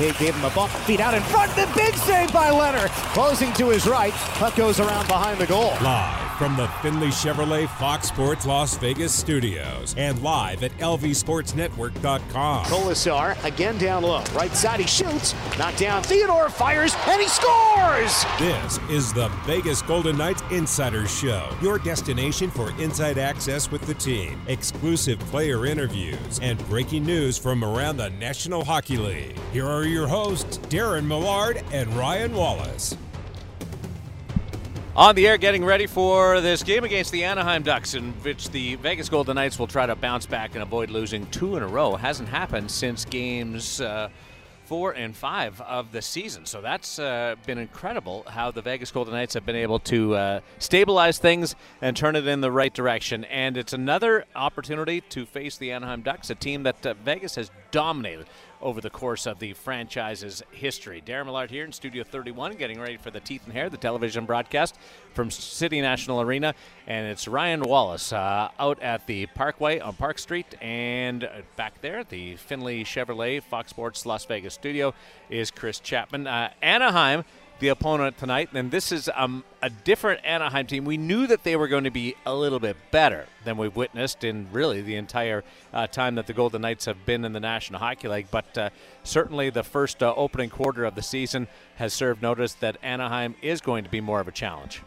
He gave him a bump, feet out in front. The big save by Leonard. Closing to his right. Puck goes around behind the goal. Live from the Findlay Chevrolet Fox Sports Las Vegas studios and live at lvsportsnetwork.com. Kolesar again down low. Right side, he shoots. Knocked down. Theodore fires, and he scores! This is the Vegas Golden Knights Insider Show, your destination for inside access with the team, exclusive player interviews, and breaking news from around the National Hockey League. Here are your hosts, Darren Millard and Ryan Wallace. On the air, getting ready for this game against the Anaheim Ducks, in which the Vegas Golden Knights will try to bounce back and avoid losing two in a row. Hasn't happened since games uh, four and five of the season. So that's uh, been incredible how the Vegas Golden Knights have been able to uh, stabilize things and turn it in the right direction. And it's another opportunity to face the Anaheim Ducks, a team that uh, Vegas has dominated over the course of the franchise's history. Darren Millard here in Studio 31, getting ready for the Teeth and Hair, the television broadcast from City National Arena. And it's Ryan Wallace uh, out at the Parkway on Park Street. And back there, the Findlay Chevrolet Fox Sports Las Vegas studio, is Chris Chapman. Uh, Anaheim the opponent tonight. And this is um, a different Anaheim team. We knew that they were going to be a little bit better than we've witnessed in really the entire uh, time that the Golden Knights have been in the National Hockey League. But uh, certainly the first uh, opening quarter of the season has served notice that Anaheim is going to be more of a challenge.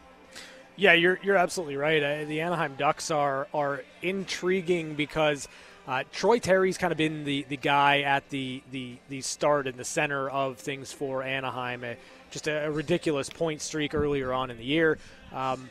Yeah, you're you're absolutely right. Uh, the Anaheim Ducks are are intriguing because uh, Troy Terry's kind of been the, the guy at the, the the start and the center of things for Anaheim. Uh, just a, ridiculous point streak earlier on in the year. Um,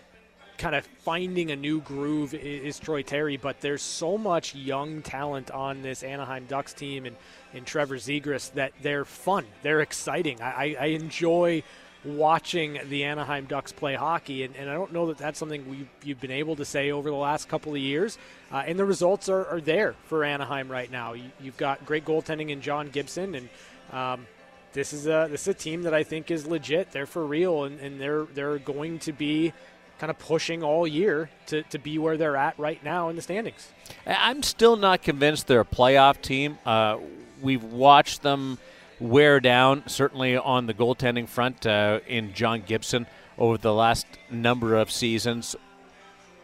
kind of finding a new groove is, Troy Terry, but there's so much young talent on this Anaheim Ducks team and in Trevor Zegras that they're fun. They're exciting. I, I enjoy watching the Anaheim Ducks play hockey, and, and I don't know that that's something we you've been able to say over the last couple of years. Uh, and the results are, are there for Anaheim right now. You, have got great goaltending in John Gibson, and um, this is a this is a team that I think is legit. They're for real, and, and they're they're going to be kind of pushing all year to, to be where they're at right now in the standings. I'm still not convinced they're a playoff team. Uh, we've watched them wear down, certainly on the goaltending front uh, in John Gibson over the last number of seasons.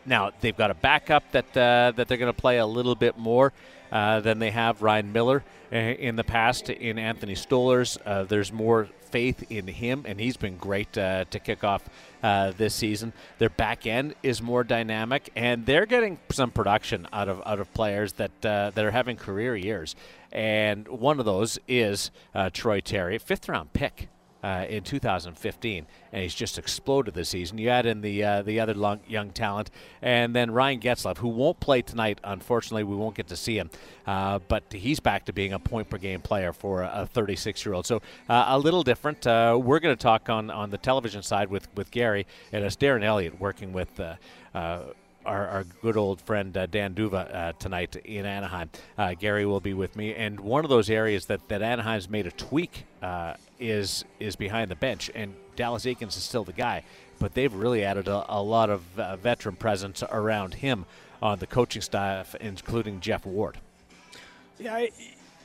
Now they've got a backup that uh, that they're going to play a little bit more uh, than they have Ryan Miller uh, in the past in Anthony Stolarz. Uh, there's more faith in him, and he's been great uh, to kick off uh, this season. Their back end is more dynamic, and they're getting some production out of out of players that uh, that are having career years. And one of those is uh, Troy Terry, fifth round pick uh, in 2015, and he's just exploded this season. You add in the uh, the other long, young talent, and then Ryan Getzlaf, who won't play tonight. Unfortunately, we won't get to see him, uh, but he's back to being a point per game player for a 36 year old. So uh, a little different. Uh, we're going to talk on on the television side with with Gary, and it's Darren Eliot working with. Uh, our, our, good old friend uh, Dan D'Uva uh, tonight in Anaheim. Uh, Gary will be with me, and one of those areas that, that Anaheim's made a tweak is is behind the bench, and Dallas Eakins is still the guy, but they've really added a, a lot of uh, veteran presence around him on the coaching staff, including Geoff Ward. Yeah, I,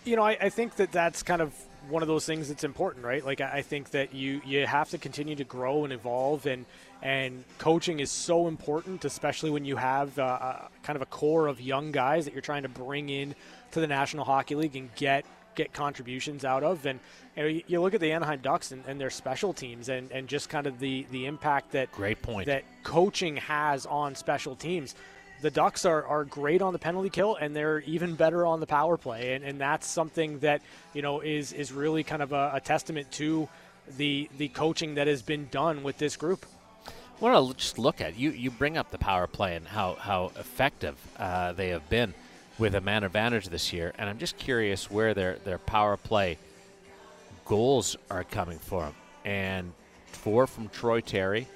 you know, I, I think that that's kind of one of those things that's important, right? Like I think that you you have to continue to grow and evolve, and and coaching is so important, especially when you have uh, a, kind of a core of young guys that you're trying to bring in to the National Hockey League and get get contributions out of. And you, know, you look at the Anaheim Ducks and, and, their special teams and, and just kind of the, the impact that great point that coaching has on special teams. The Ducks are, are great on the penalty kill and they're even better on the power play. And, and that's something that, you know, is, is really kind of a, a testament to the, the coaching that has been done with this group. Want to just look at you. You bring up the power play and how how effective uh, they have been with a man advantage this year, and I'm just curious where their their power play goals are coming from. And four from Troy Terry,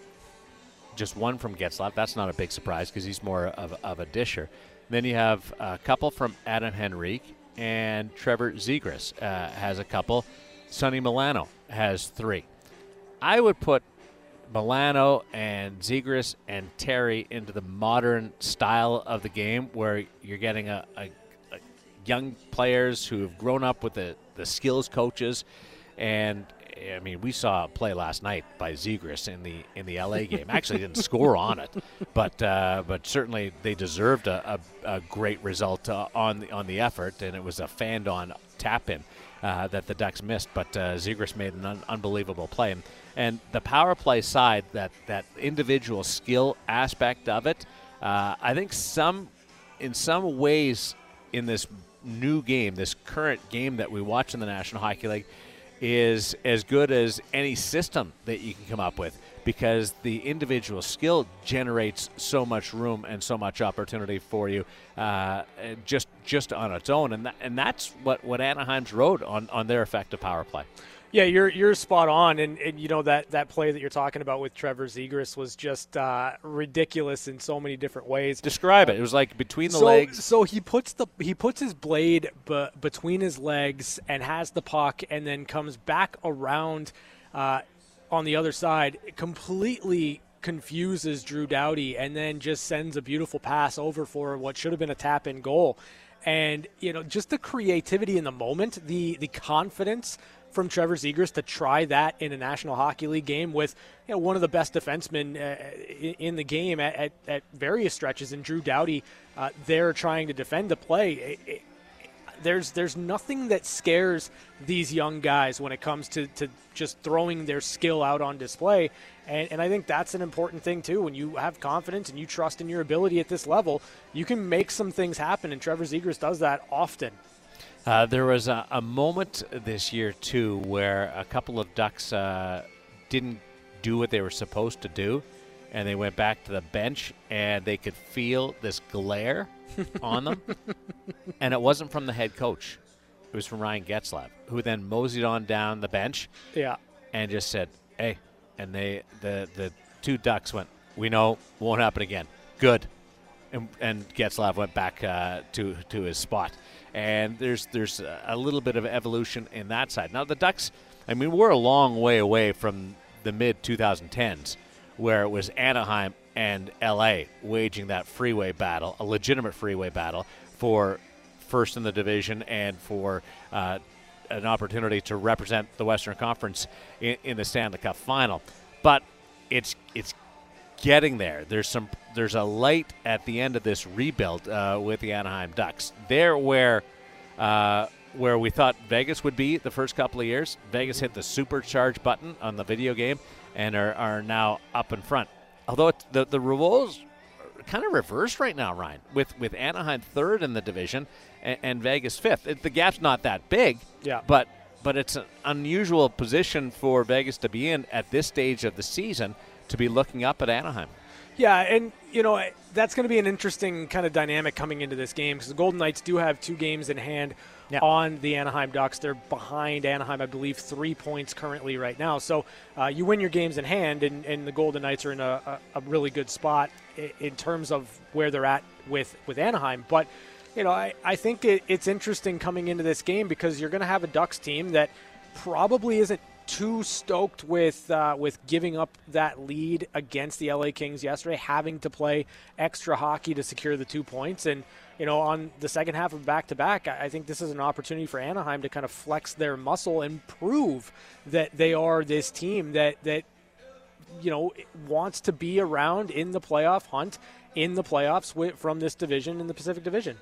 just one from Getzlaf. That's not a big surprise because he's more of, of a disher. Then you have a couple from Adam Henrique, and Trevor Zegras uh, has a couple. Sonny Milano has three. I would put Milano and Zegras and Terry into the modern style of the game where you're getting a, a, a young players who have grown up with the, the skills coaches And I mean, we saw a play last night by Zegras in the in the LA game. Actually, didn't score on it, but uh, but certainly they deserved a, a, a great result uh, on the on the effort, and it was a fanned on tap in uh, that the Ducks missed. But uh, Zegras made an un- unbelievable play, and, and the power play side, that that individual skill aspect of it, uh, I think some in some ways in this new game, this current game that we watch in the National Hockey League is as good as any system that you can come up with because the individual skill generates so much room and so much opportunity for you uh, just just on its own and and that's what, what Anaheim's rode on, on their effective power play. Yeah, you're you're spot on, and, and you know that that play that you're talking about with Trevor Zegras was just uh, ridiculous in so many different ways. Describe it. It was like between the so, legs. So he puts the he puts his blade b- between his legs and has the puck, and then comes back around uh, on the other side, completely confuses Drew Doughty, and then just sends a beautiful pass over for what should have been a tap in goal. And you know, just the creativity in the moment, the the confidence from Trevor Zegras to try that in a National Hockey League game with you know, one of the best defensemen uh, in, the game at, at, at, various stretches, and Drew Doughty uh, there trying to defend the play. It, it, there's there's nothing that scares these young guys when it comes to, to just throwing their skill out on display. And, and I think that's an important thing, too. When you have confidence and you trust in your ability at this level, you can make some things happen. And Trevor Zegras does that often. Uh, there was a, a, moment this year too where a couple of ducks uh, didn't do what they were supposed to do, and they went back to the bench, and they could feel this glare on them, and it wasn't from the head coach; it was from Ryan Getzlaf, who then moseyed on down the bench, yeah, and just said, "Hey," and they the the two ducks went, "We know, won't happen again. Good." And, and Getzlaf went back uh, to to his spot and there's there's a little bit of evolution in that side. Now the Ducks, I mean, we're a long way away from the mid 2010s, where it was Anaheim and LA waging that freeway battle, a legitimate freeway battle for first in the division and for uh, an opportunity to represent the Western Conference in, in the Stanley Cup final. But it's it's getting there. There's some there's a light at the end of this rebuild uh, with the Anaheim Ducks. They're where uh, where we thought Vegas would be the first couple of years. Vegas hit the supercharge button on the video game and are, are now up in front. Although the the rules kind of reversed right now, Ryan, with with Anaheim third in the division and, and Vegas fifth. It, the gap's not that big, yeah, but but it's an unusual position for Vegas to be in at this stage of the season to be looking up at Anaheim. Yeah, and you know that's going to be an interesting kind of dynamic coming into this game because the Golden Knights do have two games in hand yeah. on the Anaheim Ducks. They're behind Anaheim, I believe, three points currently right now. So uh, you win your games in hand, and, and the Golden Knights are in a, a, a really good spot in, in, terms of where they're at with with Anaheim. But you know, I, I think it, it's interesting coming into this game because you're going to have a Ducks team that probably isn't too stoked with uh, with giving up that lead against the LA Kings yesterday, having to play extra hockey to secure the two points. And you know, on the second half of back to back, I think this is an opportunity for Anaheim to kind of flex their muscle and prove that they are this team that that you know wants to be around in the playoff hunt in the playoffs with, from this division in the Pacific Division.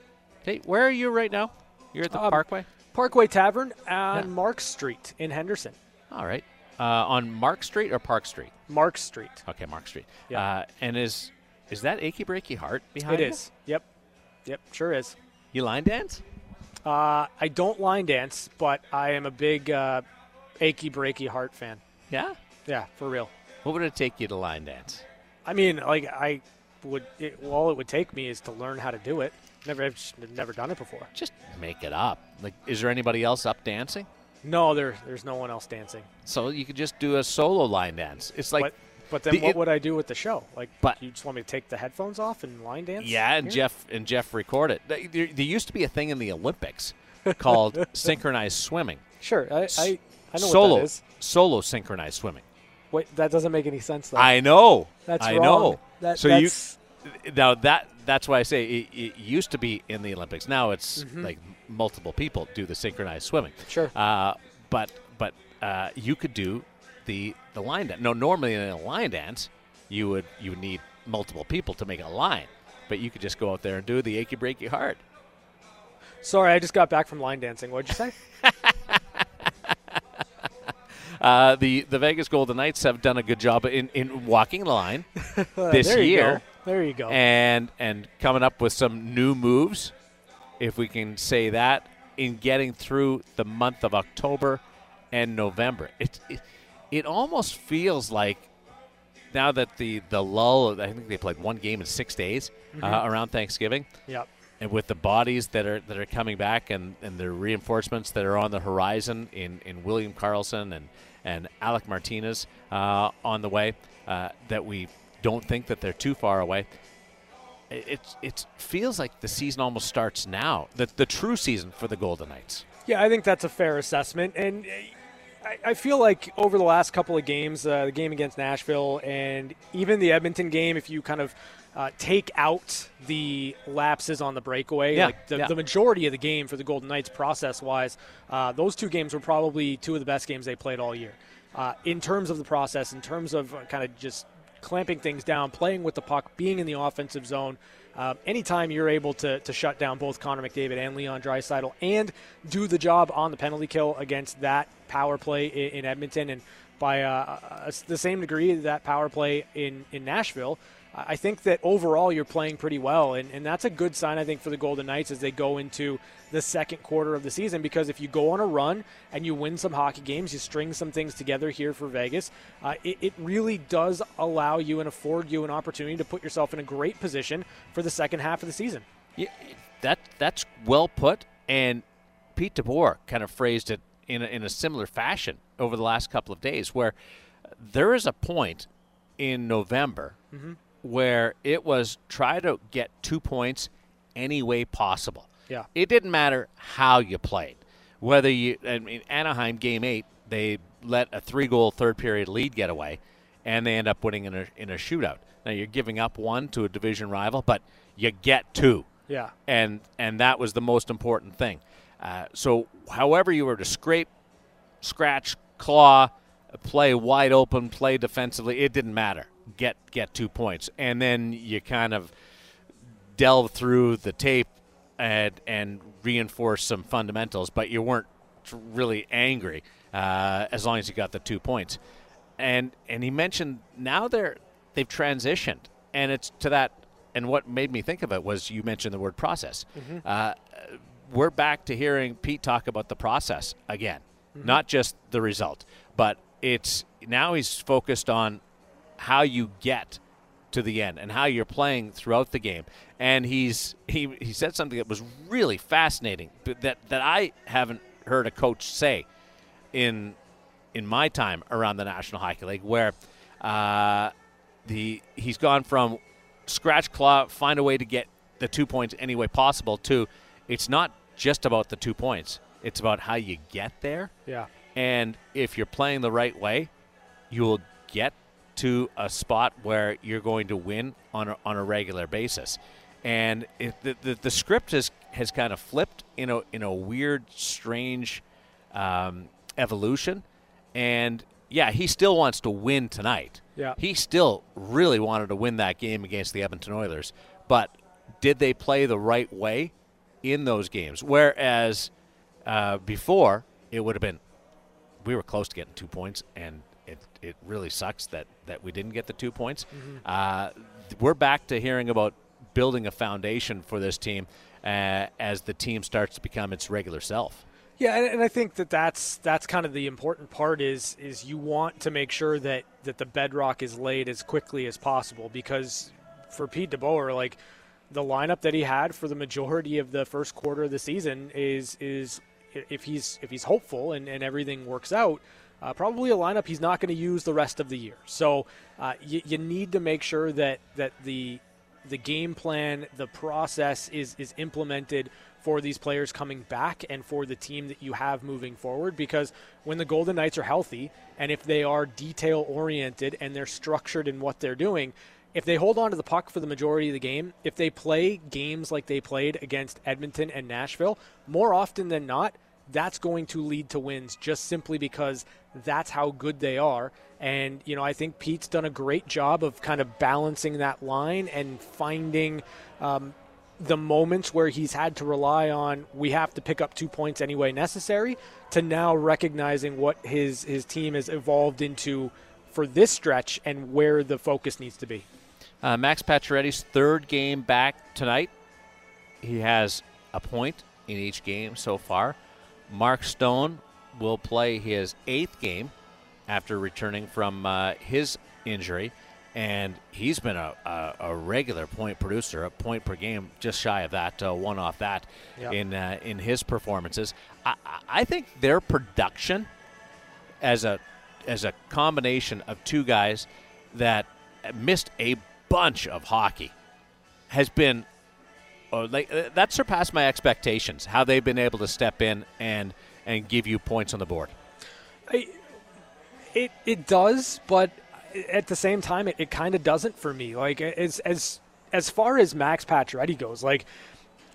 Hey, where are you right now? You're at the um, Parkway. Parkway Tavern on yeah. Mark Street in Henderson. All right. Uh, on Mark Street or Park Street? Mark Street. Okay, Mark Street. Yeah. Uh, and is is that achy breaky heart behind it? It is. Yep. Yep. Sure is. You line dance? Uh, I don't line dance, but I am a big uh, achy breaky heart fan. Yeah. Yeah, for real. What would it take you to line dance? I mean, like I would. It, all it would take me is to learn how to do it. Never, I've never done it before. Just make it up. Like, is there anybody else up dancing? No, there, there's no one else dancing. So you could just do a solo line dance. It's like. But, but then, the, what would I do with the show? Like, but you just want me to take the headphones off and line dance? Yeah, and here? Jeff and Jeff record it. There, there, used to be a thing in the Olympics called synchronized swimming. Sure, I, I, I know solo, what that is. Solo synchronized swimming. Wait, that doesn't make any sense. Though. I know. That's I wrong. know. That, so you now that that's why I say it, it, used to be in the Olympics. Now it's mm-hmm. like multiple people do the synchronized swimming. Sure. Uh, but but uh, you could do the the line dance. No, normally in a line dance, you would you would need multiple people to make a line, but you could just go out there and do the achy breaky heart. Sorry, I just got back from line dancing. What'd you say? Uh, the the Vegas Golden Knights have done a good job in, in walking the line this there you year, go. There you go. and and coming up with some new moves, if we can say that, in getting through the month of October and November. It it, it almost feels like now that the the lull. I think they played one game in six days uh, around Thanksgiving yep. and with the bodies that are that are coming back and, and the reinforcements that are on the horizon in, in William Karlsson and and Alec Martinez uh, on the way, uh, that we don't think that they're too far away. It it feels like the season almost starts now. The the true season for the Golden Knights. Yeah, I think that's a fair assessment. And uh, I, I feel like over the last couple of games, uh, the game against Nashville and even the Edmonton game, if you kind of uh, take out the lapses on the breakaway, Yeah, like the, yeah. the majority of the game for the Golden Knights process wise, uh, those two games were probably two of the best games they played all year. Uh, in terms of the process, in terms of kind of just clamping things down, playing with the puck, being in the offensive zone. Uh, anytime you're able to, to shut down both Connor McDavid and Leon Draisaitl and do the job on the penalty kill against that power play in, in Edmonton and by uh, uh, the same degree that power play in, in Nashville, I think that overall you're playing pretty well, and, and that's a good sign, I think, for the Golden Knights as they go into the second quarter of the season. Because if you go on a run and you win some hockey games, you string some things together here for Vegas, uh, it, it really does allow you and afford you an opportunity to put yourself in a great position for the second half of the season. Yeah, that that's well put. And Pete DeBoer kind of phrased it in a, in a similar fashion over the last couple of days, where there is a point in November where it was try to get two points any way possible. Yeah. It didn't matter how you played, whether you. I mean, Anaheim game eight, they let a three-goal third period lead get away, and they end up winning in a in a shootout. Now you're giving up one to a division rival, but you get two Yeah. and and that was the most important thing. Uh, so, however you were to scrape, scratch, claw, play wide open, play defensively, it didn't matter. Get get two points, and then you kind of delve through the tape and and reinforce some fundamentals, but you weren't really angry uh, as long as you got the two points. And and he mentioned now they're they've transitioned, and it's to that. And what made me think of it was you mentioned the word process. Uh, we're back to hearing Pete talk about the process again, not just the result, but it's now he's focused on how you get to the end and how you're playing throughout the game. And he's he he said something that was really fascinating that that I haven't heard a coach say in in my time around the National Hockey League, where uh, the he's gone from scratch claw, find a way to get the two points any way possible, to it's not just about the two points; it's about how you get there. Yeah. And if you're playing the right way, you will get to a spot where you're going to win on a, on a regular basis. And it, the, the the script has has kind of flipped in a in a weird, strange um, evolution. And yeah, he still wants to win tonight. Yeah. he still really wanted to win that game against the Edmonton Oilers. But did they play the right way in those games? Whereas uh, before, it would have been we were close to getting two points, and it, it really sucks that, that we didn't get the two points. Uh, we're back to hearing about building a foundation for this team uh, as the team starts to become its regular self. Yeah, and, and I think that that's that's kind of the important part is is you want to make sure that that the bedrock is laid as quickly as possible because for Pete DeBoer, like the lineup that he had for the majority of the first quarter of the season is is if he's if he's hopeful and, and everything works out, uh, probably a lineup he's not going to use the rest of the year. So uh, you, you need to make sure that that the the game plan, the process is is implemented for these players coming back and for the team that you have moving forward. Because when the Golden Knights are healthy and if they are detail oriented and they're structured in what they're doing, if they hold on to the puck for the majority of the game, if they play games like they played against Edmonton and Nashville, more often than not, that's going to lead to wins just simply because that's how good they are. And, you know, I think Pete's done a great job of kind of balancing that line and finding um, the moments where he's had to rely on we have to pick up two points anyway necessary to now recognizing what his his team has evolved into for this stretch and where the focus needs to be. Uh, Max Pacioretty's third game back tonight. He has a point in each game so far. Mark Stone will play his eighth game after returning from uh, his injury, and he's been a, a, a, regular point producer, a point per game, just shy of that, uh, one off that yep. in uh, in his performances. I, I think their production as a as a combination of two guys that missed a bunch of hockey has been oh, like uh, that surpassed my expectations. How they've been able to step in and and give you points on the board. I, it it does, but at the same time, it, it kind of doesn't for me. Like as as as far as Max Pacioretty goes, like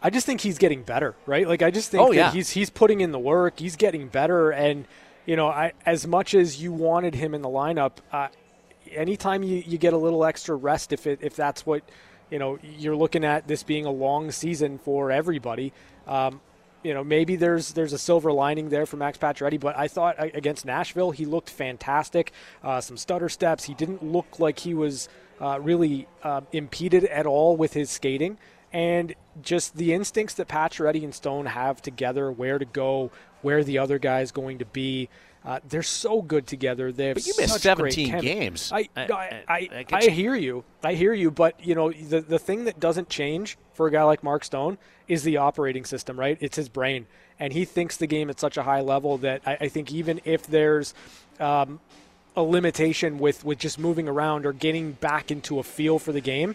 I just think he's getting better, right? Like I just think oh, yeah. he's he's putting in the work, he's getting better, and you know, I as much as you wanted him in the lineup, uh, anytime you, you get a little extra rest, if it if that's what you know you're looking at this being a long season for everybody. Um, you know, maybe there's there's a silver lining there for Max Pacioretty, but I thought against Nashville he looked fantastic. Uh, some stutter steps. He didn't look like he was uh, really uh, impeded at all with his skating, and just the instincts that Pacioretty and Stone have together, where to go, where the other guy is going to be. Uh, they're so good together. They have but you missed 17 games. I I, I, I, I hear you. I hear you. But you know the the thing that doesn't change for a guy like Mark Stone is the operating system. Right? It's his brain, and he thinks the game at such a high level that I, I think even if there's um, a limitation with with just moving around or getting back into a feel for the game,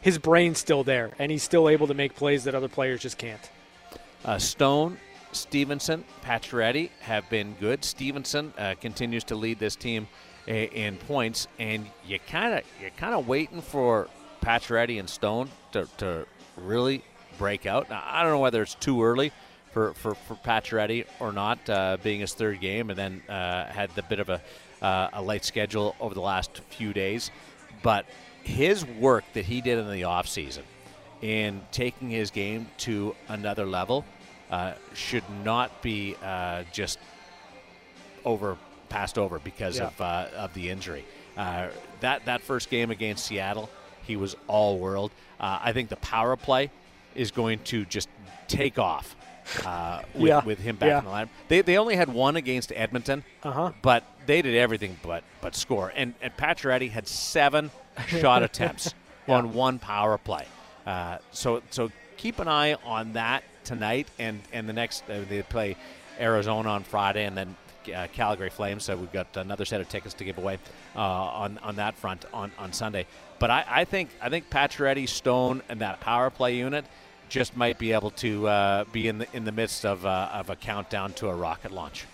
his brain's still there, and he's still able to make plays that other players just can't. Uh, Stone Stephenson, Pacioretty have been good. Stephenson uh, continues to lead this team a, in points, and you kind of you're kind of waiting for Pacioretty and Stone to, to really break out. Now, I don't know whether it's too early for for, for or not, uh, being his third game, and then uh, had the bit of a uh, a light schedule over the last few days, but his work that he did in the offseason in taking his game to another level uh, should not be uh, just over passed over because yeah. of uh, of the injury. Uh, that that first game against Seattle, he was all world. Uh, I think the power play is going to just take off. with, yeah. with him back yeah. in the lineup, they, they only had one against Edmonton, uh-huh. but they did everything but but score. And and Pacioretty had seven shot attempts on one power play. so so keep an eye on that tonight and and the next uh, they play Arizona on Friday and then uh, Calgary Flames. So we've got another set of tickets to give away uh, on on that front on, on Sunday. But I, I think I think Pacioretty, Stone, and that power play unit just might be able to uh, be in the in the midst of uh, of a countdown to a rocket launch.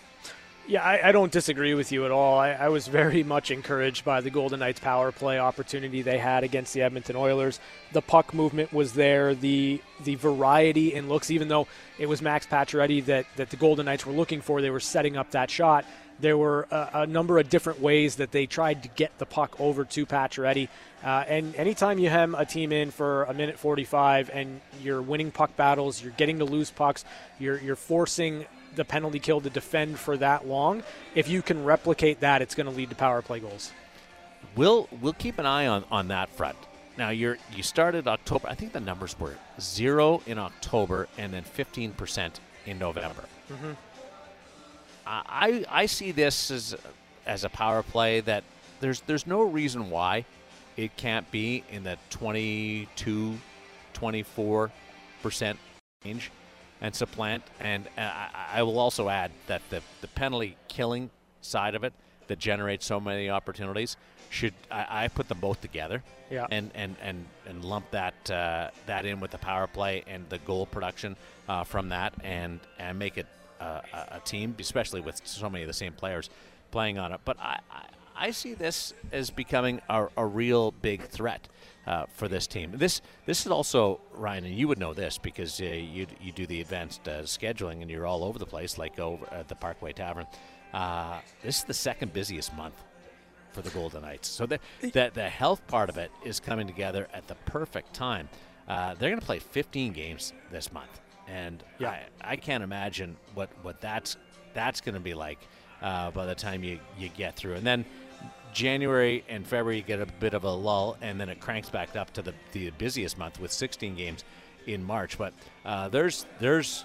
Yeah, I, I, don't disagree with you at all. I, I, was very much encouraged by the Golden Knights power play opportunity they had against the Edmonton Oilers. The puck movement was there, the the variety in looks, even though it was Max Pacioretty that, that the Golden Knights were looking for, they were setting up that shot. There were a, a number of different ways that they tried to get the puck over to Pacioretty. Uh, and anytime you hem a team in for a minute 45 and you're winning puck battles, you're getting to lose pucks, you're, you're forcing the penalty kill to defend for that long. If you can replicate that, it's going to lead to power play goals. We'll we'll keep an eye on, on that front. Now you're you started October. I think the numbers were zero in October and then fifteen percent in November. Mm-hmm. I I see this as as a power play that there's there's no reason why it can't be in the 22 24 percent range and supplant. And uh, I, I will also add that the, the penalty killing side of it that generates so many opportunities should I, I put them both together yeah. and, and, and, and lump that uh, that in with the power play and the goal production uh, from that and and make it uh, a team, especially with so many of the same players playing on it. But I, I, I see this as becoming a, a real big threat. Uh, for this team, this this is also Ryan, and you would know this because uh, you you do the advanced uh, scheduling and you're all over the place, like over at the Parkway Tavern. Uh, this is the second busiest month for the Golden Knights, so the, the the health part of it is coming together at the perfect time. Uh, they're going to play 15 games this month, and Yeah. I, I can't imagine what, what that's that's going to be like uh, by the time you, you get through. And then January and February get a bit of a lull, and then it cranks back up to the, the busiest month with 16 games in March. But uh, there's there's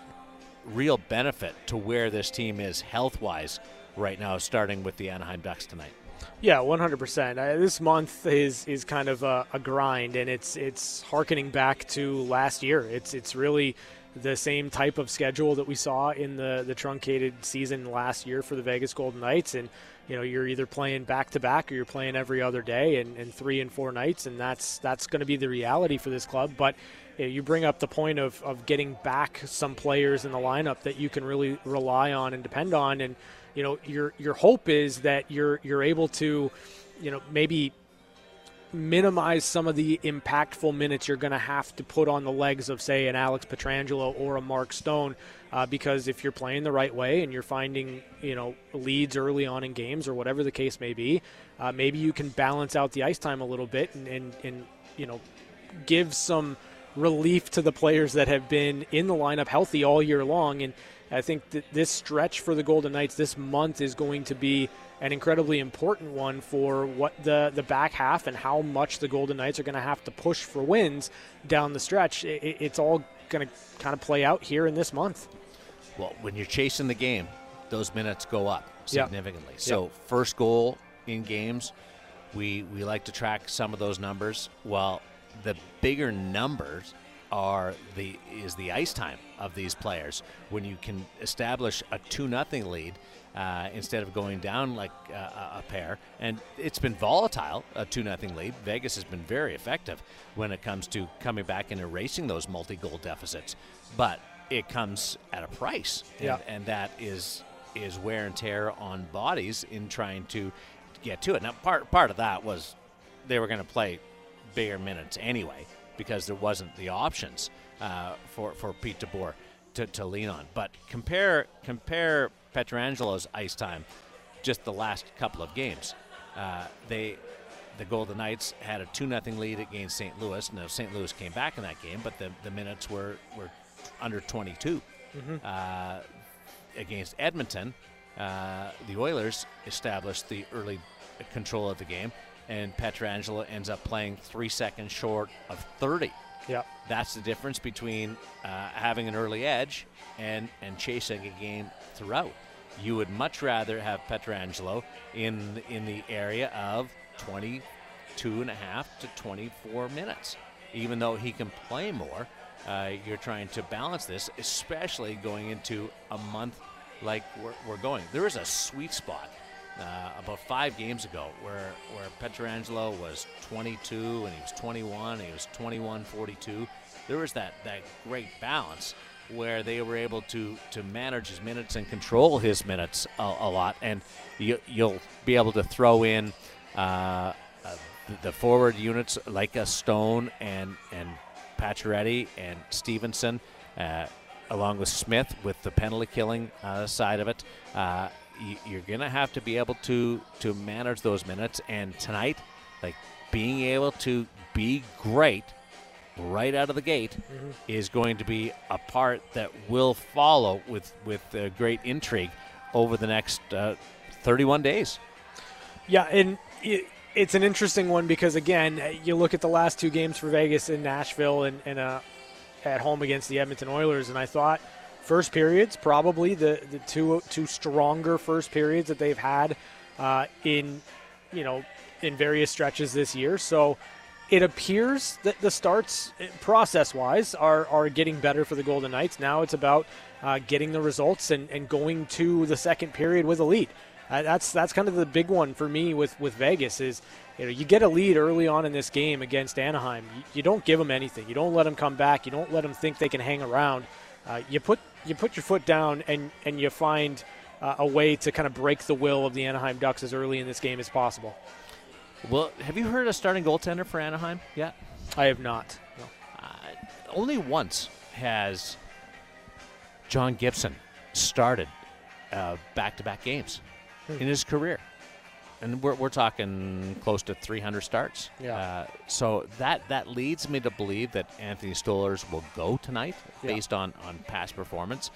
real benefit to where this team is health wise right now, starting with the Anaheim Ducks tonight. Yeah, 100%. Uh, this month is is kind of a, a grind, and it's it's harkening back to last year. It's it's really the same type of schedule that we saw in the the truncated season last year for the Vegas Golden Knights, and you know you're either playing back to back or you're playing every other day, and, and three and four nights, and that's that's going to be the reality for this club. But you, know, you bring up the point of of getting back some players in the lineup that you can really rely on and depend on, and you know your your hope is that you're you're able to you know maybe minimize some of the impactful minutes you're going to have to put on the legs of say an Alex Pietrangelo or a Mark Stone uh, because if you're playing the right way and you're finding you know leads early on in games or whatever the case may be uh, maybe you can balance out the ice time a little bit and, and, and you know give some relief to the players that have been in the lineup healthy all year long. And I think that this stretch for the Golden Knights this month is going to be an incredibly important one for what the the back half and how much the Golden Knights are going to have to push for wins down the stretch. It, it's all going to kind of play out here in this month. Well, when you're chasing the game, those minutes go up significantly. So, first goal in games, we we like to track some of those numbers. Well, the bigger numbers are the is the ice time of these players when you can establish a two nothing lead uh, instead of going down like uh, a pair. And it's been volatile, a two nothing lead. Vegas has been very effective when it comes to coming back and erasing those multi goal deficits, but it comes at a price, and, Yeah. and that is is wear and tear on bodies in trying to get to it. Now, part part of that was they were going to play bigger minutes anyway because there wasn't the options uh, for for Pete DeBoer to, to lean on. But compare compare Pietrangelo's ice time just the last couple of games. Uh, they the Golden Knights had a two 0 lead against St. Louis. Now St. Louis came back in that game, but the, the minutes were were under 22. Uh, against Edmonton, uh, the Oilers established the early control of the game, and Pietrangelo ends up playing three seconds short of 30. Yeah. That's the difference between uh, having an early edge and, and chasing a game throughout. You would much rather have Pietrangelo in in the area of 22 and a half to 24 minutes, even though he can play more. Uh, you're trying to balance this, especially going into a month like we're, we're going. There is a sweet spot uh, about five games ago where where Pietrangelo was 22 and he was 21 and he was 21 42 there was that that great balance where they were able to to manage his minutes and control his minutes a, a lot and you, you'll be able to throw in uh, uh, the, forward units like a Stone and and Pacioretty and Stephenson uh, along with Smith with the penalty killing uh, side of it. Uh, you're gonna have to be able to to manage those minutes. And tonight, like being able to be great right out of the gate is going to be a part that will follow with with uh, great intrigue over the next uh, 31 days. Yeah, and it, it's an interesting one because again, you look at the last two games for Vegas in Nashville and, and uh, at home against the Edmonton Oilers, and I thought first periods probably the the two two stronger first periods that they've had uh, in you know in various stretches this year. So it appears that the starts process wise are, are getting better for the Golden Knights. Now it's about uh, getting the results and, and going to the second period with a lead. Uh, that's that's kind of the big one for me with, with Vegas is you know you get a lead early on in this game against Anaheim. You, you don't give them anything. You don't let them come back. You don't let them think they can hang around. Uh, you put you put your foot down and and you find uh, a way to kind of break the will of the Anaheim Ducks as early in this game as possible. Well, have you heard a starting goaltender for Anaheim yet? I have not. No. Uh, only once has John Gibson started back to back games hmm. in his career. And we're, we're talking close to 300 starts. Yeah. Uh, so that, that leads me to believe that Anthony Stolarz will go tonight yeah. based on, on past performance.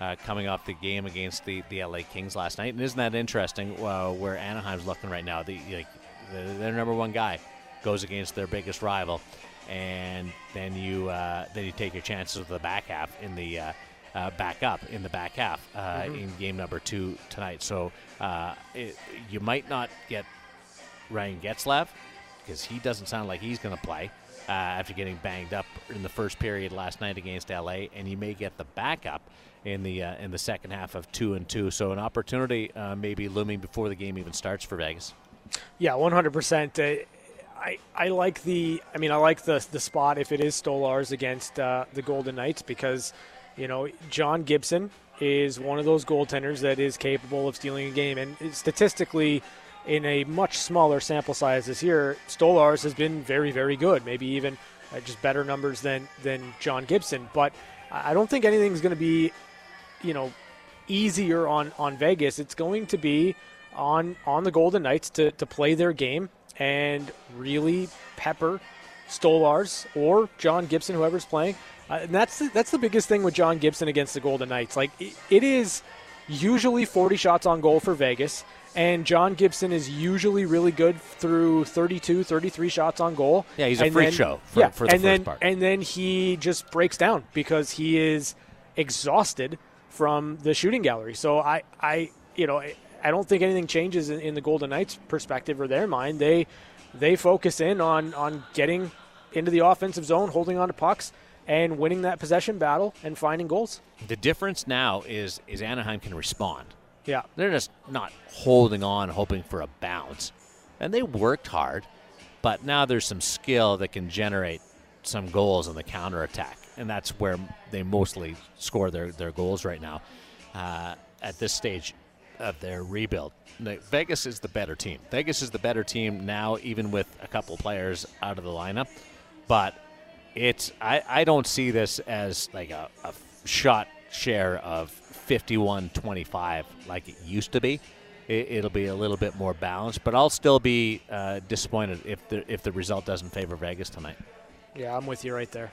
Uh, coming off the game against the, the LA Kings last night. And isn't that interesting uh, where Anaheim's looking right now? The, like, their number one guy goes against their biggest rival, and then you uh, then you take your chances with the back half in the uh, back up in the back half uh, mm-hmm. in game number two tonight. So uh, it, you might not get Ryan Getzlaf because he doesn't sound like he's going to play. Uh, after getting banged up in the first period last night against LA, and you may get the backup in the uh, in the second half of two and two. So an opportunity uh, may be looming before the game even starts for Vegas. Yeah, one hundred percent. I, I like the I mean I like the the spot if it is Stolarz against uh, the Golden Knights because you know, John Gibson is one of those goaltenders that is capable of stealing a game. And statistically, in a much smaller sample size this year, Stolarz has been very, very good. Maybe even uh, just better numbers than than John Gibson. But I don't think anything's going to be, you know, easier on on Vegas. It's going to be on on the Golden Knights to to play their game and really pepper Stolarz or John Gibson, whoever's playing, uh, and that's the, that's the biggest thing with John Gibson against the Golden Knights. Like it, it is usually 40 shots on goal for Vegas, and John Gibson is usually really good through 32, 33 shots on goal. Yeah, he's a and freak then, show. For, yeah, for the and then part. and then he just breaks down because he is exhausted from the shooting gallery. So I I you know I don't think anything changes in, in the Golden Knights' perspective or their mind. They they focus in on on getting into the offensive zone, holding on to pucks and winning that possession battle and finding goals. The difference now is is Anaheim can respond. Yeah. They're just not holding on hoping for a bounce. And they worked hard, but now there's some skill that can generate some goals on the counterattack. And that's where they mostly score their, their goals right now uh, at this stage of their rebuild. Vegas is the better team. Vegas is the better team now, even with a couple players out of the lineup. But it's I, I don't see this as like a, a shot share of 51-25 like it used to be. It, will be a little bit more balanced, but I'll still be uh, disappointed if the if the result doesn't favor Vegas tonight. Yeah, I'm with you right there.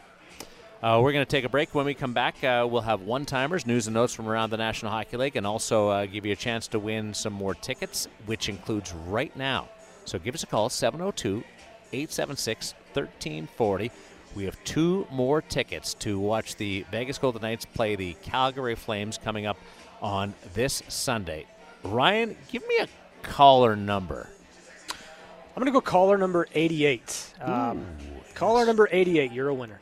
Uh, we're going to take a break. When we come back, uh, we'll have one timers, news and notes from around the National Hockey League, and also uh, give you a chance to win some more tickets, which includes right now. So give us a call, 702 876 1340. We have two more tickets to watch the Vegas Golden Knights play the Calgary Flames coming up on this Sunday. Ryan, give me a caller number. I'm going to go caller number 88. Um, caller number 88, you're a winner.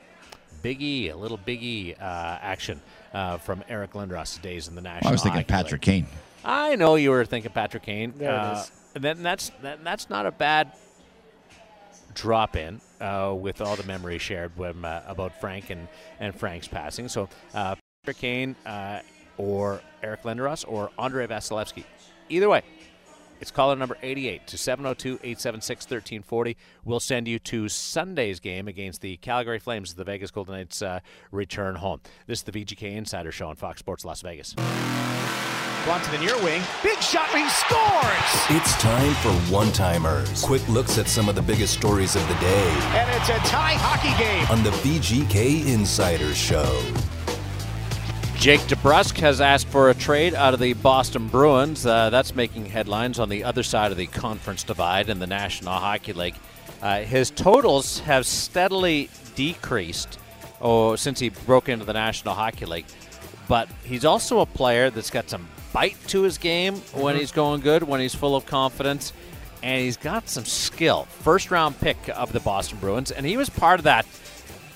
Biggie, a little Biggie uh, action uh, from Eric Lindros' days in the National. I was thinking Hockey Patrick League. Kane. I know you were thinking Patrick Kane. There uh, it is. Then that's that, that's not a bad drop in uh, with all the memories shared when, uh, about Frank and, and Frank's passing. So uh, Kane uh, or Eric Lindros or Andre Vasilevskiy. Either way, it's caller number 88 to 702 876 1340. We'll send you to Sunday's game against the Calgary Flames the Vegas Golden Knights uh, return home. This is the VGK Insider Show on Fox Sports Las Vegas. Bunted in your wing. Big shot, he scores! It's time for one timers. Quick looks at some of the biggest stories of the day. And it's a tie hockey game on the VGK Insider Show. Jake DeBrusk has asked for a trade out of the Boston Bruins. Uh, that's making headlines on the other side of the conference divide in the National Hockey League. Uh, his totals have steadily decreased oh, since he broke into the National Hockey League. But he's also a player that's got some bite to his game mm-hmm. when he's going good, when he's full of confidence, and he's got some skill. First round pick of the Boston Bruins, and he was part of that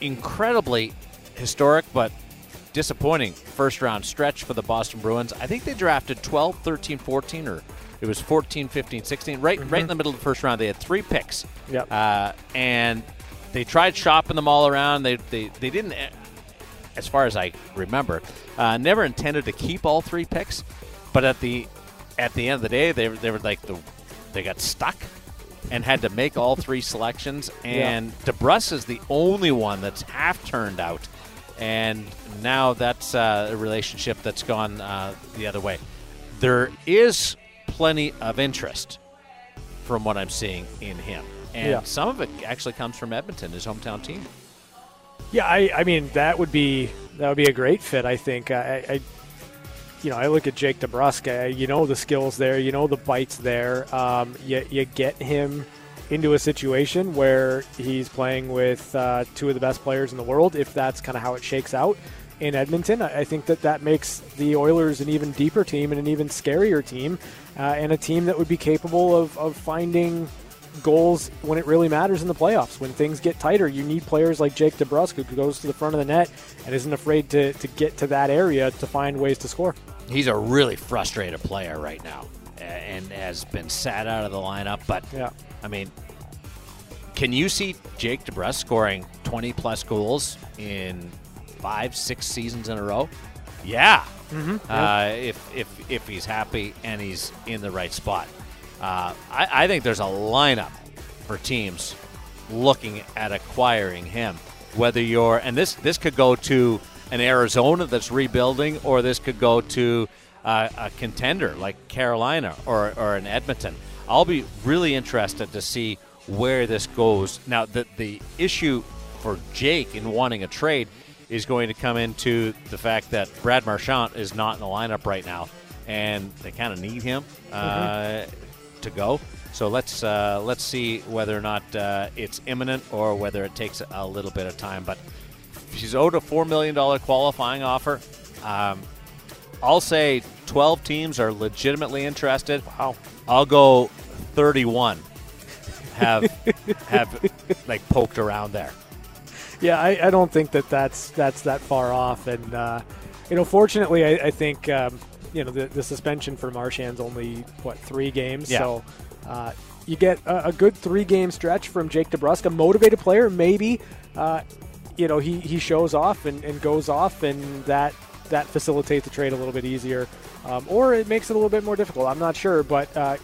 incredibly historic but disappointing first round stretch for the Boston Bruins. I think they drafted 12, 13, 14, or it was 14, 15, 16, right, mm-hmm. right in the middle of the first round. They had three picks. Yep. Uh, and they tried shopping them all around. They, they, they didn't, as far as I remember, uh, never intended to keep all three picks But at the at the end of the day, they they were like the they got stuck and had to make all three selections. And yeah. DeBrusk is the only one that's half turned out, and now that's uh, a relationship that's gone uh, the other way. There is plenty of interest from what I'm seeing in him, and yeah. some of it actually comes from Edmonton, his hometown team. Yeah, I, I mean that would be that would be a great fit. I think. I, I you know, I look at Jake DeBrusk. You know the skills there. You know the bites there. Um, you, you get him into a situation where he's playing with uh, two of the best players in the world. If that's kind of how it shakes out in Edmonton, I think that that makes the Oilers an even deeper team and an even scarier team, uh, and a team that would be capable of, of finding goals when it really matters in the playoffs. When things get tighter, you need players like Jake DeBrusk who goes to the front of the net and isn't afraid to, to get to that area to find ways to score. He's a really frustrated player right now and has been sat out of the lineup. But, yeah. I mean, can you see Jake DeBrusk scoring 20 plus goals in five, six seasons in a row? Yeah. Mm-hmm. Uh, if, if, if he's happy and he's in the right spot. Uh, I, I think there's a lineup for teams looking at acquiring him. Whether you're and this this could go to an Arizona that's rebuilding, or this could go to uh, a contender like Carolina or, or an Edmonton. I'll be really interested to see where this goes. Now, the the issue for Jake in wanting a trade is going to come into the fact that Brad Marchand is not in the lineup right now, and they kind of need him. Mm-hmm. Uh, to go. So let's uh, let's see whether or not uh, it's imminent or whether it takes a little bit of time. But she's owed a four million dollar qualifying offer. Um, I'll say twelve teams are legitimately interested. Wow. I'll go thirty-one. Have have like poked around there. Yeah, I, I, don't think that that's that's that far off, and uh, you know, fortunately, I, I think um, you know the, the suspension for Marchand's only what three games, yeah. so uh, you get a, a, good three game stretch from Jake DeBrusk, a motivated player. Maybe uh, you know he, he shows off and, and goes off, and that that facilitates the trade a little bit easier, um, or it makes it a little bit more difficult. I'm not sure, but uh,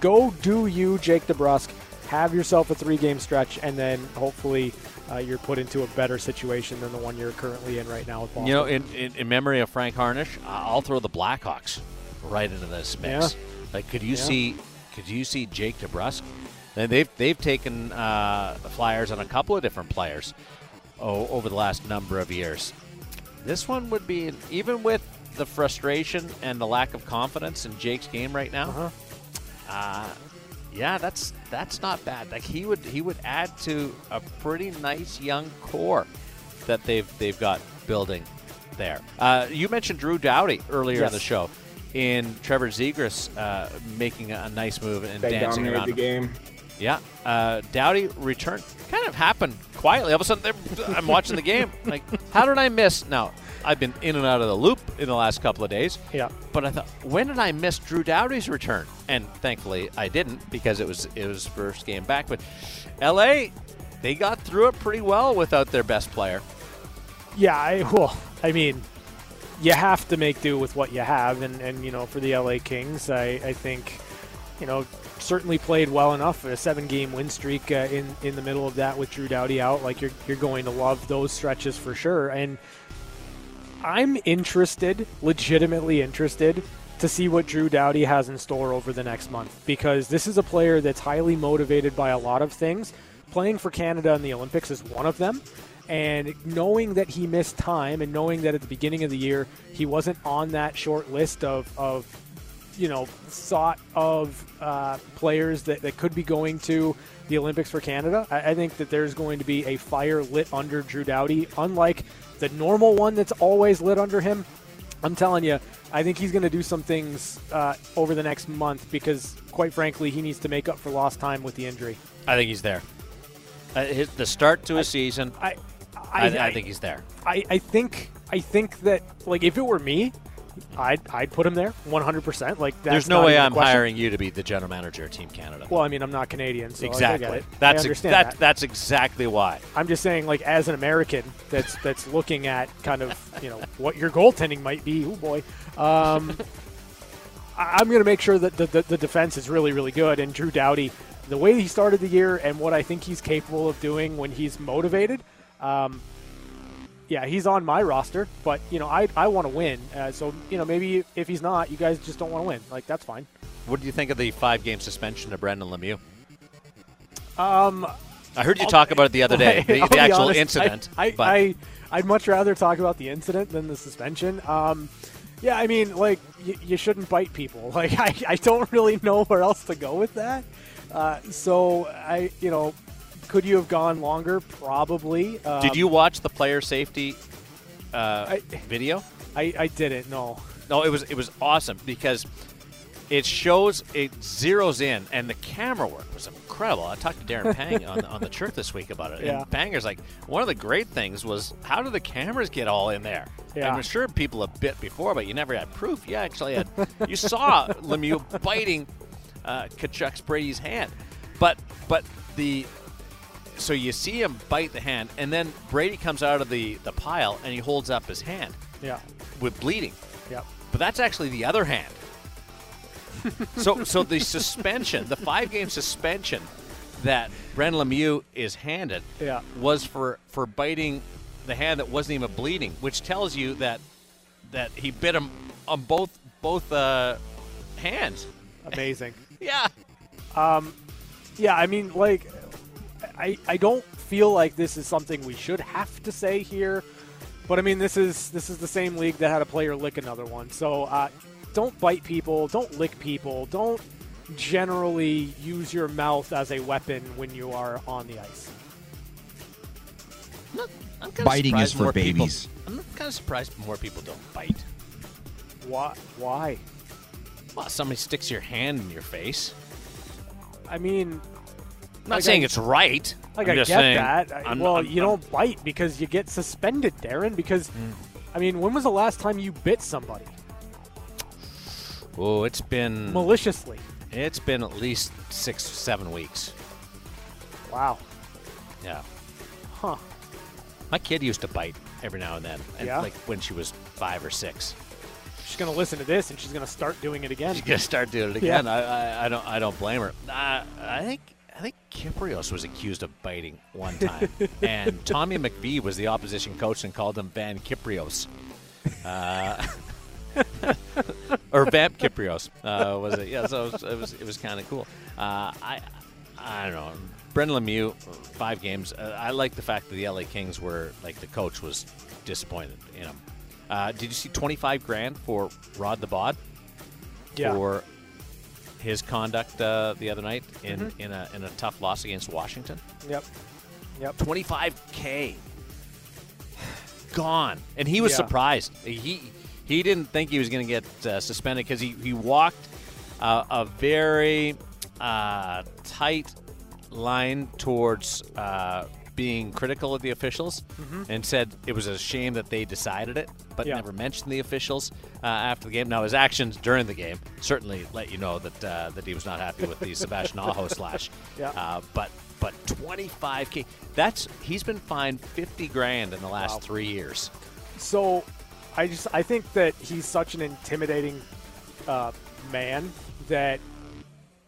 go do you, Jake DeBrusk. Have yourself a three game stretch, and then hopefully uh, you're put into a better situation than the one you're currently in right now with Boston. You know, in, in, in memory of Frank Harnish, I'll throw the Blackhawks right into this mix. Yeah. Like, could you yeah. see? Could you see Jake DeBrusk? And they've they've taken uh, the Flyers on a couple of different players oh, over the last number of years. This one would be even with the frustration and the lack of confidence in Jake's game right now. Uh-huh. Uh, yeah, that's that's not bad. Like he would he would add to a pretty nice young core that they've they've got building there. Uh, you mentioned Drew Doughty earlier yes. in the show. In Trevor Zegras uh, making a nice move and they dancing around the game. Yeah, uh, Doughty returned. Kind of happened quietly. All of a sudden, I'm watching the game. Like, how did I miss? Now, I've been in and out of the loop in the last couple of days. Yeah. But I thought, when did I miss Drew Doughty's return? And thankfully, I didn't because it was it was first game back. But L.A. they got through it pretty well without their best player. Yeah. I, well, I mean, you have to make do with what you have, and and you know, for the L.A. Kings, I I think, you know, certainly played well enough. A seven-game win streak uh, in in the middle of that with Drew Doughty out, like you're you're going to love those stretches for sure, and I'm interested, legitimately interested, to see what Drew Doughty has in store over the next month because this is a player that's highly motivated by a lot of things. Playing for Canada in the Olympics is one of them. And knowing that he missed time and knowing that at the beginning of the year he wasn't on that short list of, of you know, thought of uh, players that, that could be going to the Olympics for Canada, I, I think that there's going to be a fire lit under Drew Doughty, unlike the normal one that's always lit under him. I'm telling you, I think he's going to do some things uh, over the next month because, quite frankly, he needs to make up for lost time with the injury. I think he's there. Uh, his, the start to a season, I, I, I, I, think he's there. I, I think I think that like if it were me, I'd, I'd put him there 100%. Like There's no way I'm hiring you to be the general manager of Team Canada. Well, I mean, I'm not Canadian, so exactly. That's ex- that, that. That's exactly why. I'm just saying, like, as an American that's that's looking at kind of you know what your goaltending might be. Oh boy, um, I'm going to make sure that the, the, the defense is really, really good. And Drew Doughty, the way he started the year and what I think he's capable of doing when he's motivated, um, yeah, he's on my roster. But you know, I I want to win. Uh, so you know, maybe if he's not, you guys just don't want to win. Like that's fine. What do you think of the five-game suspension of Brendan Lemieux? Um, I heard you talk about it the other day, the, I'll the actual honest, incident. I, I, I, would much rather talk about the incident than the suspension. Um, yeah, I mean, like, y- you shouldn't bite people. Like, I, I don't really know where else to go with that. Uh, so, I, you know, could you have gone longer? Probably. Um, did you watch the player safety uh, I- video? I, I didn't. No. No, it was it was awesome because it shows it zeroes in, and the camera work was incredible. I talked to Darren Pang on, on the church this week about it, Yeah. and Panger's like, one of the great things was how do the cameras get all in there? Yeah. I'm sure people have bit before, but you never had proof. You actually had you saw Lemieux biting uh, Tkachuk's Brady's hand, but but the so you see him bite the hand, and then Brady comes out of the the pile and he holds up his hand Yeah. with bleeding Yeah. but that's actually the other hand. so, so the suspension, the five-game suspension that Brendan Lemieux is handed, Yeah. was for for biting the hand that wasn't even bleeding, which tells you that that he bit him on both both uh, hands. Amazing. Yeah, Um, Yeah, I mean, like, I I don't feel like this is something we should have to say here, but I mean, this is this is the same league that had a player lick another one. So, uh, don't bite people, don't lick people, don't generally use your mouth as a weapon when you are on the ice. I'm kinda Biting is for more people- babies. I'm kind of surprised more people don't bite. Why? Why? Well, somebody sticks your hand in your face. I mean, I'm not Like, saying I- it's right. like I'm I get saying, that. I- I'm- well, I'm- you don't bite because you get suspended, Darren. Because, I mean, when was the last time you bit somebody Oh, it's been maliciously? It's been at least six, seven weeks. Wow. Yeah. Huh. My kid used to bite every now and then, and Yeah? like when she was five or six. She's gonna listen to this and she's gonna start doing it again. She's gonna start doing it Yeah. again. I, I, I don't, I don't blame her. Uh, I think, I think Kypreos was accused of biting one time, and Tommy McVie was the opposition coach and called him Van Kypreos. Uh, or Vamp Kypreos uh, was it? Yeah, so it was it was, it was kind of cool. Uh, I I don't know. Brendan Lemieux, five games. Uh, I like the fact that the LA Kings were like the coach was disappointed in him. Uh, did you see twenty five grand for Rod the Bod Yeah. for his conduct uh, the other night in Mm-hmm. in a in a tough loss against Washington? Yep. Yep. Twenty five k gone, and he was Yeah. surprised. He he didn't think he was going to get uh, suspended because he he walked uh, a very uh, tight line towards uh, being critical of the officials, and said it was a shame that they decided it, but. Yeah. never mentioned the officials uh, after the game. Now his actions during the game certainly let you know that uh, that he was not happy with the Sebastian Aho slash. Yeah. Uh, but but 25k. That's he's been fined 50 grand in the last Wow. three years. So, I just I think that he's such an intimidating uh, man that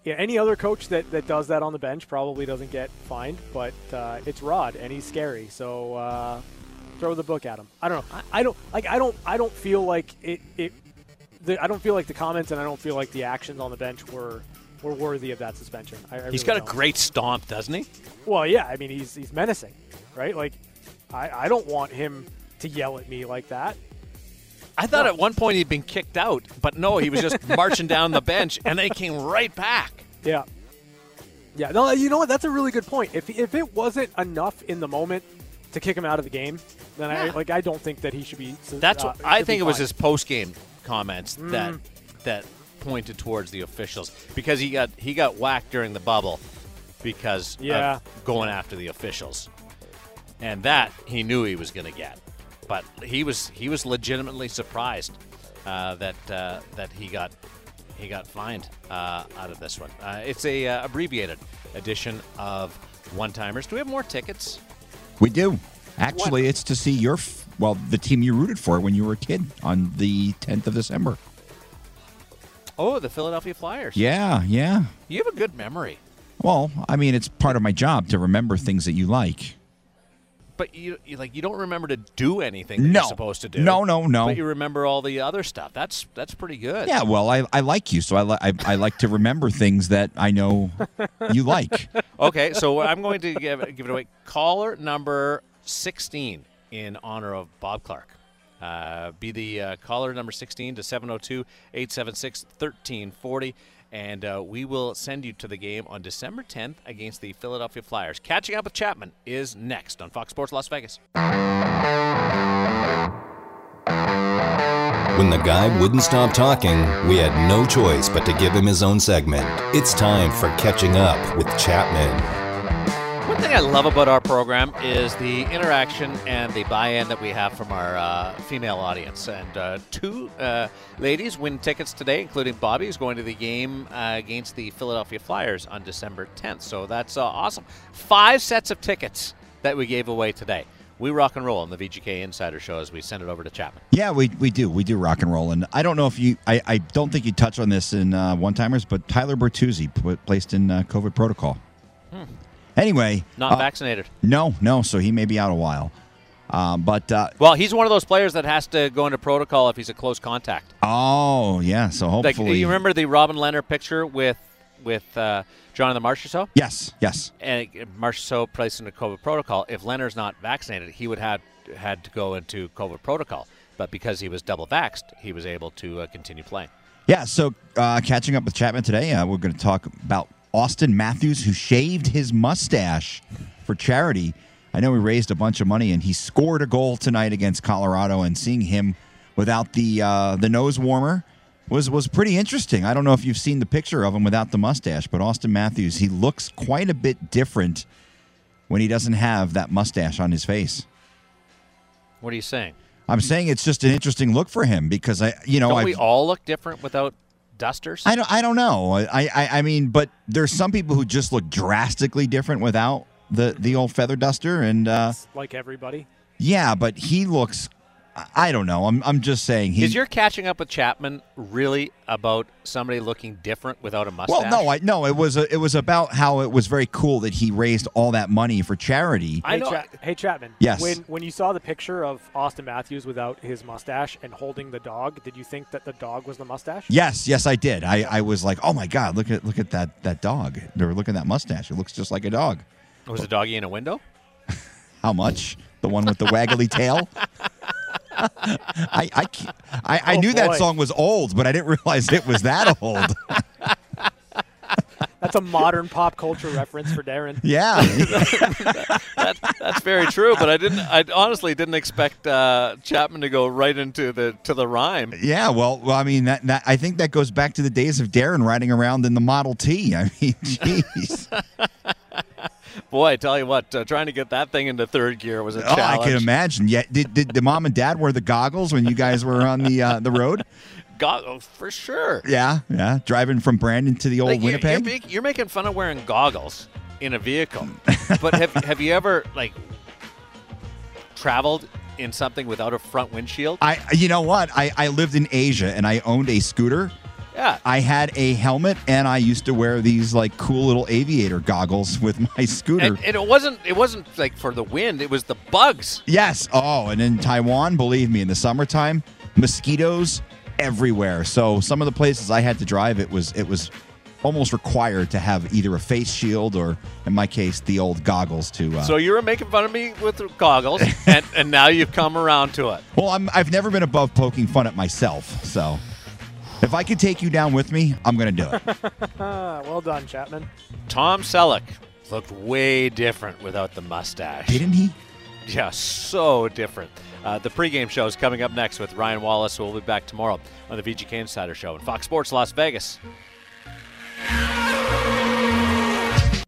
yeah, any other coach that, that does that on the bench probably doesn't get fined, but uh, it's Rod and he's scary. So uh, throw the book at him. I don't know. I, I don't like. I don't. I don't feel like it. It. The, I don't feel like the comments and I don't feel like the actions on the bench were were worthy of that suspension. I, I He's really got a don't. great stomp, doesn't he? Well, yeah. I mean, he's he's menacing, right? Like, I I don't want him to yell at me like that. I thought at one point he'd been kicked out, but no, he was just marching down the bench, and they came right back. Yeah. Yeah. No, you know what? That's a really good point. If if it wasn't enough in the moment to kick him out of the game, then I like I don't think that he should be. That's uh, what I think it was his post game comments Mm. that that pointed towards the officials because he got he got whacked during the bubble because Yeah. of going after the officials, and that he knew he was going to get, but he was he was legitimately surprised uh, that uh, that he got he got fined uh, out of this one. Uh, it's a uh, abbreviated edition of one timers. Do we have more tickets? We do. Actually, it's to see your, well, the team you rooted for when you were a kid on the 10th of December. Oh, the Philadelphia Flyers. Yeah, yeah. You have a good memory. Well, I mean, it's part of my job to remember things that you like. But you, you like you don't remember to do anything No. you're supposed to do. No, no, no. But you remember all the other stuff. That's that's pretty good. Yeah, well, I, I like you, so I, li- I I like to remember things that I know you like. Okay, so I'm going to give, give it away. Caller number 16 in honor of Bob Clarke. Uh, be the uh, caller number 16 to 702 876 1340. And uh, we will send you to the game on December 10th against the Philadelphia Flyers. Catching up with Chapman is next on Fox Sports Las Vegas. When the guy wouldn't stop talking, we had no choice but to give him his own segment. It's time for Catching Up with Chapman. Thing I love about our program is the interaction and the buy-in that we have from our uh, female audience. And uh, two uh, ladies win tickets today, including Bobby, who's going to the game uh, against the Philadelphia Flyers on December 10th. So that's uh, awesome. Five sets of tickets that we gave away today. We rock and roll on the VGK Insider Show as we send it over to Chapman. Yeah, we, we do. We do rock and roll. And I don't know if you, I, I don't think you touch on this in uh, one timers, but Tyler Bertuzzi placed in uh, COVID protocol. Anyway, Not uh, vaccinated. no, no. So he may be out a while. Um, but uh, Well, he's one of those players that has to go into protocol if he's a close contact. oh yeah, so Like hopefully you remember the Robin Lehner picture with with uh, Jonathan Marchessault? Yes, yes. and Marchessault placed into COVID protocol. If Lehner's not vaccinated, he would have had to go into COVID protocol. But because he was double vaxxed, he was able to uh, continue playing. Yeah, so uh, catching up with Chapman today, uh, we're going to talk about Auston Matthews, who shaved his mustache for charity. I know he raised a bunch of money, and he scored a goal tonight against Colorado. And seeing him without the uh, the nose warmer was was pretty interesting. I don't know if you've seen the picture of him without the mustache, but Auston Matthews, he looks quite a bit different when he doesn't have that mustache on his face. What are you saying? I'm saying it's just an interesting look for him because I, you know, Don't we all look different without dusters? I don't. I don't know. I, I. I mean, but there's some people who just look drastically different without the the old feather duster, and uh, like everybody. yeah. But he looks. I- I don't know. I'm. I'm just saying. He, Is your catching up with Chapman really about somebody looking different without a mustache? well, no. I no. It was. A, it was about how it was very cool that he raised all that money for charity. I hey, know- Cha- hey Chapman. Yes. When when you saw the picture of Auston Matthews without his mustache and holding the dog, did you think that the dog was the mustache? Yes, yes, I did. I, I was like, oh my god, look at look at that that dog. Or look at that mustache. It looks just like a dog. Was the doggy in a window? How much? The one with the waggly tail. I I, I, I Oh, knew that song was old, but I didn't realize it was that old. That's a modern pop culture reference for Darren. yeah. That, that's very true, but I didn't. I honestly didn't expect uh, Chapman to go right into the to the rhyme. Yeah, well, well, I mean, that, that I think that goes back to the days of Darren riding around in the Model T. I mean, jeez. Boy, I tell you what, uh, trying to get that thing into third gear was a challenge. oh, I can imagine. Yeah, did, did the mom and dad wear the goggles when you guys were on the uh, the road? Goggles for sure. Yeah, yeah, driving from Brandon to the old Like, you're, you're, Winnipeg. make- you're making fun of wearing goggles in a vehicle, but have have you ever like traveled in something without a front windshield? I, you know what? I, I lived in Asia and I owned a scooter. Yeah. I had a helmet and I used to wear these like cool little aviator goggles with my scooter. And, and it wasn't it wasn't like for the wind; it was the bugs. Yes. Oh, and in Taiwan, believe me, in the summertime, mosquitoes everywhere. So some of the places I had to drive, it was it was almost required to have either a face shield or, in my case, the old goggles to. Uh, So you were making fun of me with goggles, and, and now you've come around to it. well, I'm, I've never been above poking fun at myself. So if I could take you down with me, I'm going to do it. Well done, Chapman. Tom Selleck looked way different without the mustache. Didn't he? Yeah, so different. Uh, the pregame show is coming up next with Ryan Wallace, We'll be back tomorrow on the VGK Insider Show and Fox Sports Las Vegas.